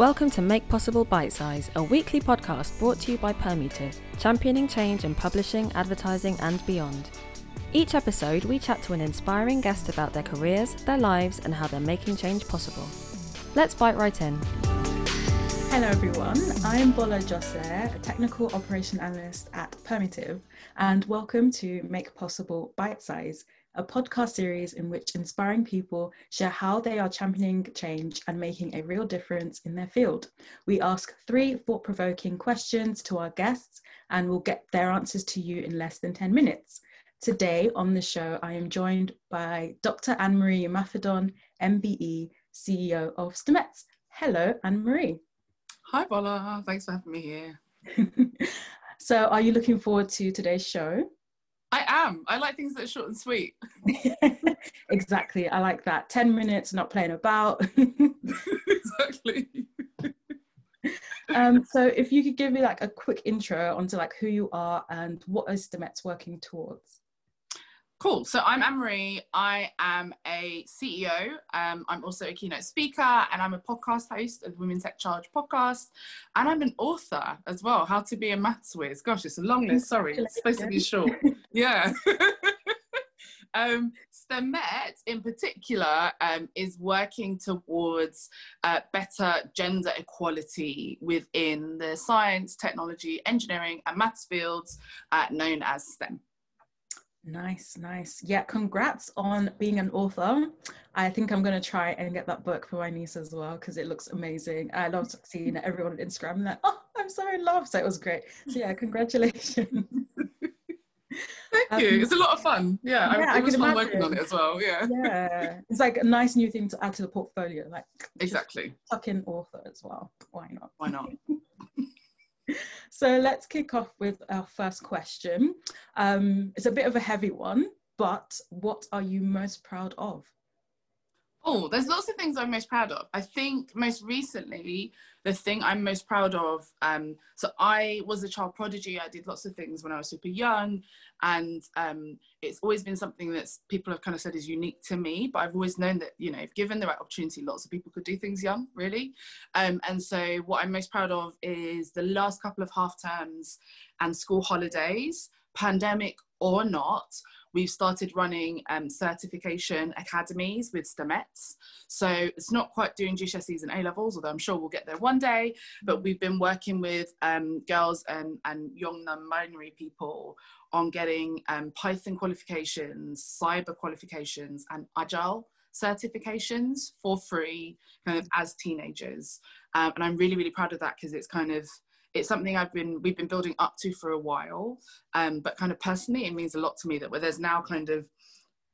Welcome to Make Possible Bite Size, a weekly podcast brought to you by Permutive, championing change in publishing, advertising, and beyond. Each episode, we chat to an inspiring guest about their careers, their lives, and how they're making change possible. Let's bite right in. Hello, everyone. I'm Bola Jose, a technical operation analyst at Permutive, and welcome to Make Possible Bite Size, a podcast series in which inspiring people share how they are championing change and making a real difference in their field. We ask three thought provoking questions to our guests, and we'll get their answers to you in less than 10 minutes. Today on the show, I am joined by Dr. Anne Marie Imafidon, MBE, CEO of Stemettes. Hello, Anne Marie. Hi, Bola. Thanks for having me here. so, are you looking forward to today's show? I am. I like things that are short and sweet. exactly. I like that. 10 minutes, not playing about. exactly. um, so if you could give me like a quick intro onto like who you are and what is Stemettes working towards? Cool. So I'm Anne Marie. I am a CEO. Um, I'm also a keynote speaker and I'm a podcast host of the Women's Tech Charge podcast. And I'm an author as well. How to be a maths whiz. Gosh, it's a long list. Sorry, it's supposed to be short. Yeah. um, STEMET in particular um, is working towards uh, better gender equality within the science, technology, engineering, and maths fields uh, known as STEM. Nice, nice. Yeah, congrats on being an author. I think I'm going to try and get that book for my niece as well because it looks amazing. I love seeing everyone on Instagram like, oh, I'm so in love. So it was great. So yeah, congratulations. Thank um, you. It's a lot of fun. Yeah, yeah I, it was fun imagine. working on it as well. Yeah. Yeah, it's like a nice new thing to add to the portfolio. Like exactly. Tuck in author as well. Why not? Why not? so let's kick off with our first question. Um, it's a bit of a heavy one, but what are you most proud of? Oh, there's lots of things I'm most proud of. I think most recently, the thing I'm most proud of. Um, so I was a child prodigy. I did lots of things when I was super young, and um, it's always been something that people have kind of said is unique to me. But I've always known that you know, if given the right opportunity, lots of people could do things young, really. Um, and so what I'm most proud of is the last couple of half terms and school holidays, pandemic or not we've started running um, certification academies with Stemettes. So it's not quite doing GCSEs and A levels, although I'm sure we'll get there one day. But we've been working with um, girls and, and young non binary people on getting um, Python qualifications, cyber qualifications, and agile certifications for free kind of as teenagers. Um, and I'm really, really proud of that because it's kind of it's something I've been we've been building up to for a while. Um, but kind of personally, it means a lot to me that where there's now kind of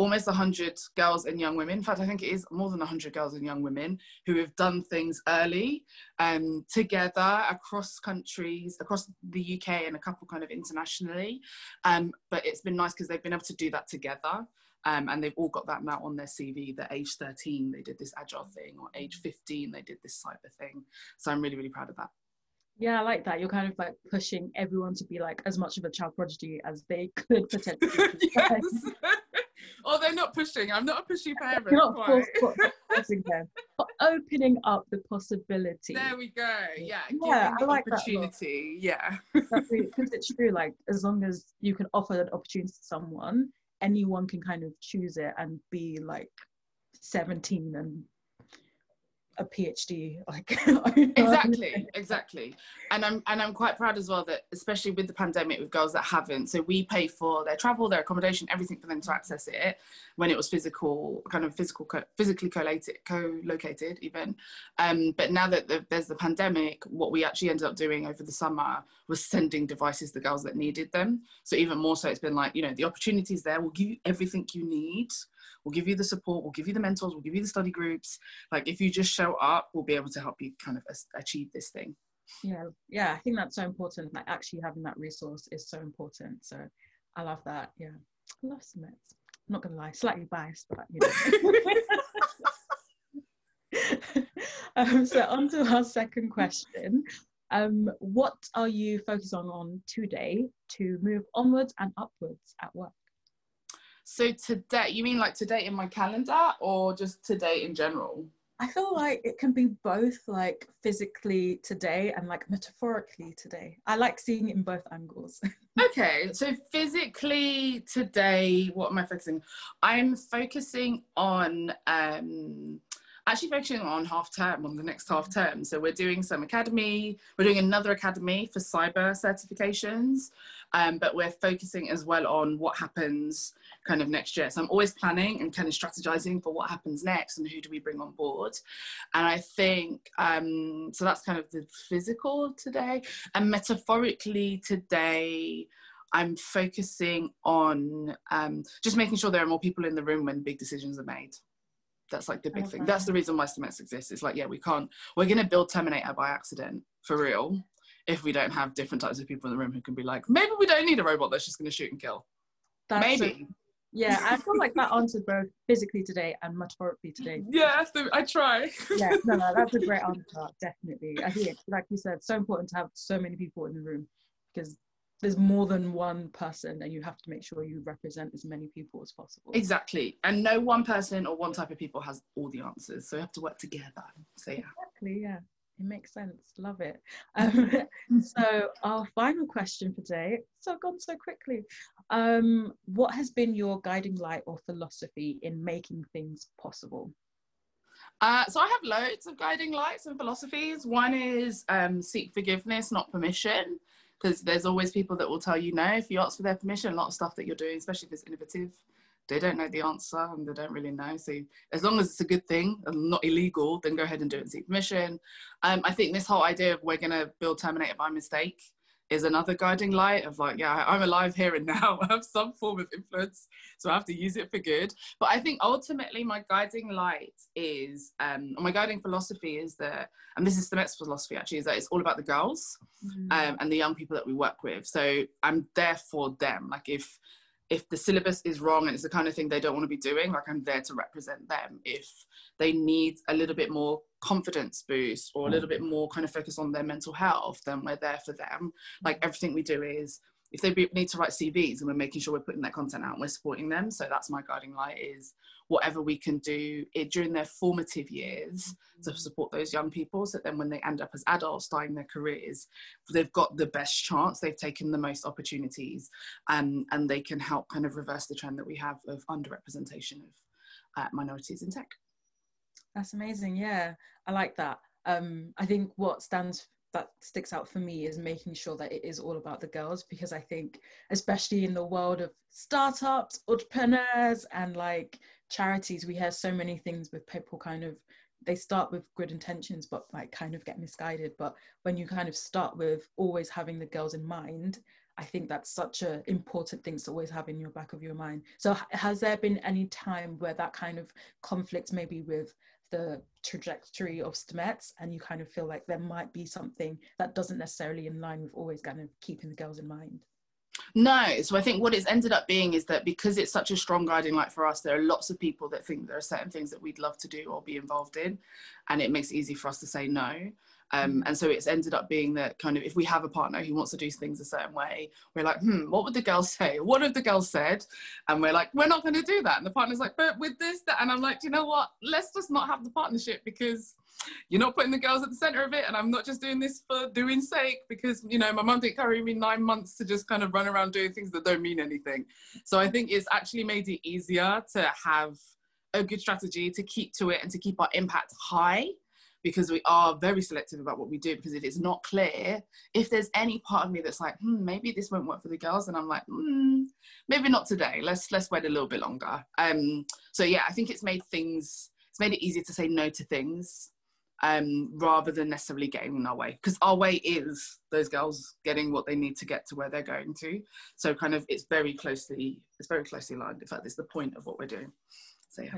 almost 100 girls and young women. In fact, I think it is more than 100 girls and young women who have done things early um, together across countries, across the UK and a couple kind of internationally. Um, but it's been nice because they've been able to do that together. Um, and they've all got that now on their CV that age 13 they did this agile thing, or age 15 they did this cyber thing. So I'm really, really proud of that. Yeah, I like that. You're kind of like pushing everyone to be like as much of a child prodigy as they could potentially. yes. oh, they're not pushing. I'm not a pushy parent. not forcing them, but opening up the possibility. There we go. Yeah. Yeah, I like opportunity. That yeah. Because it's true. Like as long as you can offer that opportunity to someone, anyone can kind of choose it and be like 17 and a PhD. Like exactly, exactly. And I'm and I'm quite proud as well that especially with the pandemic with girls that haven't. So we pay for their travel, their accommodation, everything for them to access it when it was physical, kind of physical, physically collated, co-located even. Um, but now that the, there's the pandemic, what we actually ended up doing over the summer was sending devices to girls that needed them. So even more so, it's been like you know the opportunities there. We'll give you everything you need We'll give you the support, we'll give you the mentors, we'll give you the study groups. Like if you just show up, we'll be able to help you kind of achieve this thing. Yeah, yeah, I think that's so important. Like actually having that resource is so important. So I love that. Yeah, I love Stemettes. I'm not gonna lie, slightly biased, but you know. um, so on to our second question. Um, what are you focused on on today to move onwards and upwards at work? So today, you mean like today in my calendar or just today in general? I feel like it can be both like physically today and like metaphorically today. I like seeing it in both angles. okay, so physically today, what am I focusing? I'm focusing on um actually focusing on half term on the next half term so we're doing some academy we're doing another academy for cyber certifications um, but we're focusing as well on what happens kind of next year so i'm always planning and kind of strategizing for what happens next and who do we bring on board and i think um, so that's kind of the physical today and metaphorically today I'm focusing on um, just making sure there are more people in the room when big decisions are made. That's like the big thing. That's the reason why Stemettes exists. It's like, yeah, we can't, we're going to build Terminator by accident for real if we don't have different types of people in the room who can be like, maybe we don't need a robot that's just going to shoot and kill. That's maybe. A, yeah, I feel like that answered both physically today and metaphorically today. Yeah, I try. yeah, no, no, that's a great answer, definitely. I think, like you said, so important to have so many people in the room because there's more than one person and you have to make sure you represent as many people as possible exactly and no one person or one type of people has all the answers so you have to work together so yeah exactly yeah it makes sense love it um, so our final question for today so gone so quickly um, what has been your guiding light or philosophy in making things possible uh, so I have loads of guiding lights and philosophies. One is um, seek forgiveness, not permission because there's always people that will tell you no if you ask for their permission. A lot of stuff that you're doing, especially if it's innovative, they don't know the answer and they don't really know. So as long as it's a good thing and not illegal, then go ahead and do it and seek permission. Um, I think this whole idea of we're going to build Terminator by mistake is another guiding light of like, yeah, I'm alive here and now. I have some form of influence, so I have to use it for good. But I think ultimately my guiding light is, um, my guiding philosophy is that, and this is the next philosophy actually, is that it's all about the girls mm-hmm. um, and the young people that we work with. So I'm there for them. Like if if the syllabus is wrong and it's the kind of thing they don't want to be doing, like I'm there to represent them. If they need a little bit more confidence boost or a little mm. bit more kind of focus on their mental health, then we're there for them. Like everything we do is if they need to write CVs and we're making sure we're putting that content out and we're supporting them. So that's my guiding light is whatever we can do it, during their formative years mm-hmm. to support those young people so that then when they end up as adults starting their careers they've got the best chance they've taken the most opportunities and and they can help kind of reverse the trend that we have of underrepresentation of uh, minorities in tech that's amazing yeah i like that um, i think what stands that sticks out for me is making sure that it is all about the girls because I think, especially in the world of startups, entrepreneurs, and like charities we hear so many things with people kind of they start with good intentions but like kind of get misguided. But when you kind of start with always having the girls in mind i think that's such an important thing to always have in your back of your mind. So has there been any time where that kind of conflict, maybe with the trajectory of Stemettes and you kind of feel like there might be something that doesn't necessarily in line with always kind of keeping the girls in mind no. So I think what it's ended up being is that because it's such a strong guiding light for us, there are lots of people that think there are certain things that we'd love to do or be involved in. And it makes it easy for us to say no. Um, mm. and so it's ended up being that kind of if we have a partner who wants to do things a certain way, we're like, hmm, what would the girls say? What have the girls said? And we're like, we're not going to do that. And the partner's like, but with this, that. And I'm like, you know what? Let's just not have the partnership because you're not putting the girls at the center of it and i'm not just doing this for doing sake because you know my mum didn't carry me nine months to just kind of run around doing things that don't mean anything so i think it's actually made it easier to have a good strategy to keep to it and to keep our impact high because we are very selective about what we do because if it's not clear if there's any part of me that's like hmm, maybe this won't work for the girls and i'm like hmm, maybe not today let's let's wait a little bit longer um so yeah i think it's made things it's made it easier to say no to things um, rather than necessarily getting in our way. Because our way is those girls getting what they need to get to where they're going to. So kind of it's very closely it's very closely aligned. In fact, it's the point of what we're doing. So yeah.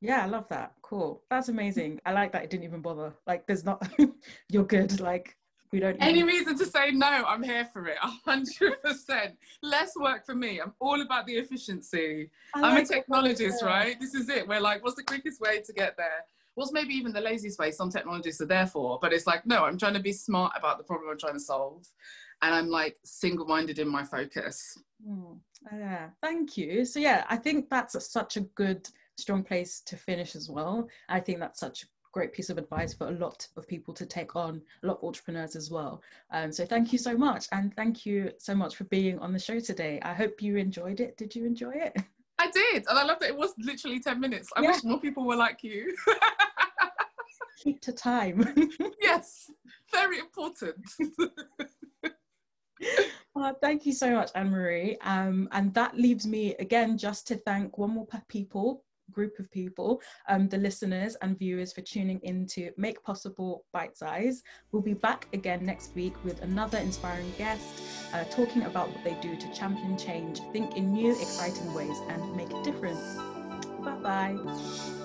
Yeah, I love that. Cool. That's amazing. I like that it didn't even bother. Like there's not you're good. Like we don't any even... reason to say no, I'm here for it. hundred percent. Less work for me. I'm all about the efficiency. I'm a technologist, right? This is it. We're like, what's the quickest way to get there? what's maybe even the laziest way some technologists are there for but it's like no i'm trying to be smart about the problem i'm trying to solve and i'm like single-minded in my focus mm, yeah thank you so yeah i think that's a, such a good strong place to finish as well i think that's such a great piece of advice for a lot of people to take on, a lot of entrepreneurs as well. Um, so thank you so much. And thank you so much for being on the show today. I hope you enjoyed it. Did you enjoy it? I did. And I love that it was literally 10 minutes. I yeah. wish more people were like you. Keep to time. yes, very important. Uh, thank you so much, Anne Marie. Um, and that leaves me again just to thank one more people group of people, um, the listeners and viewers for tuning in to Make Possible Bite Size. We'll be back again next week with another inspiring guest uh, talking about what they do to champion change, think in new, exciting ways, and make a difference. Bye bye.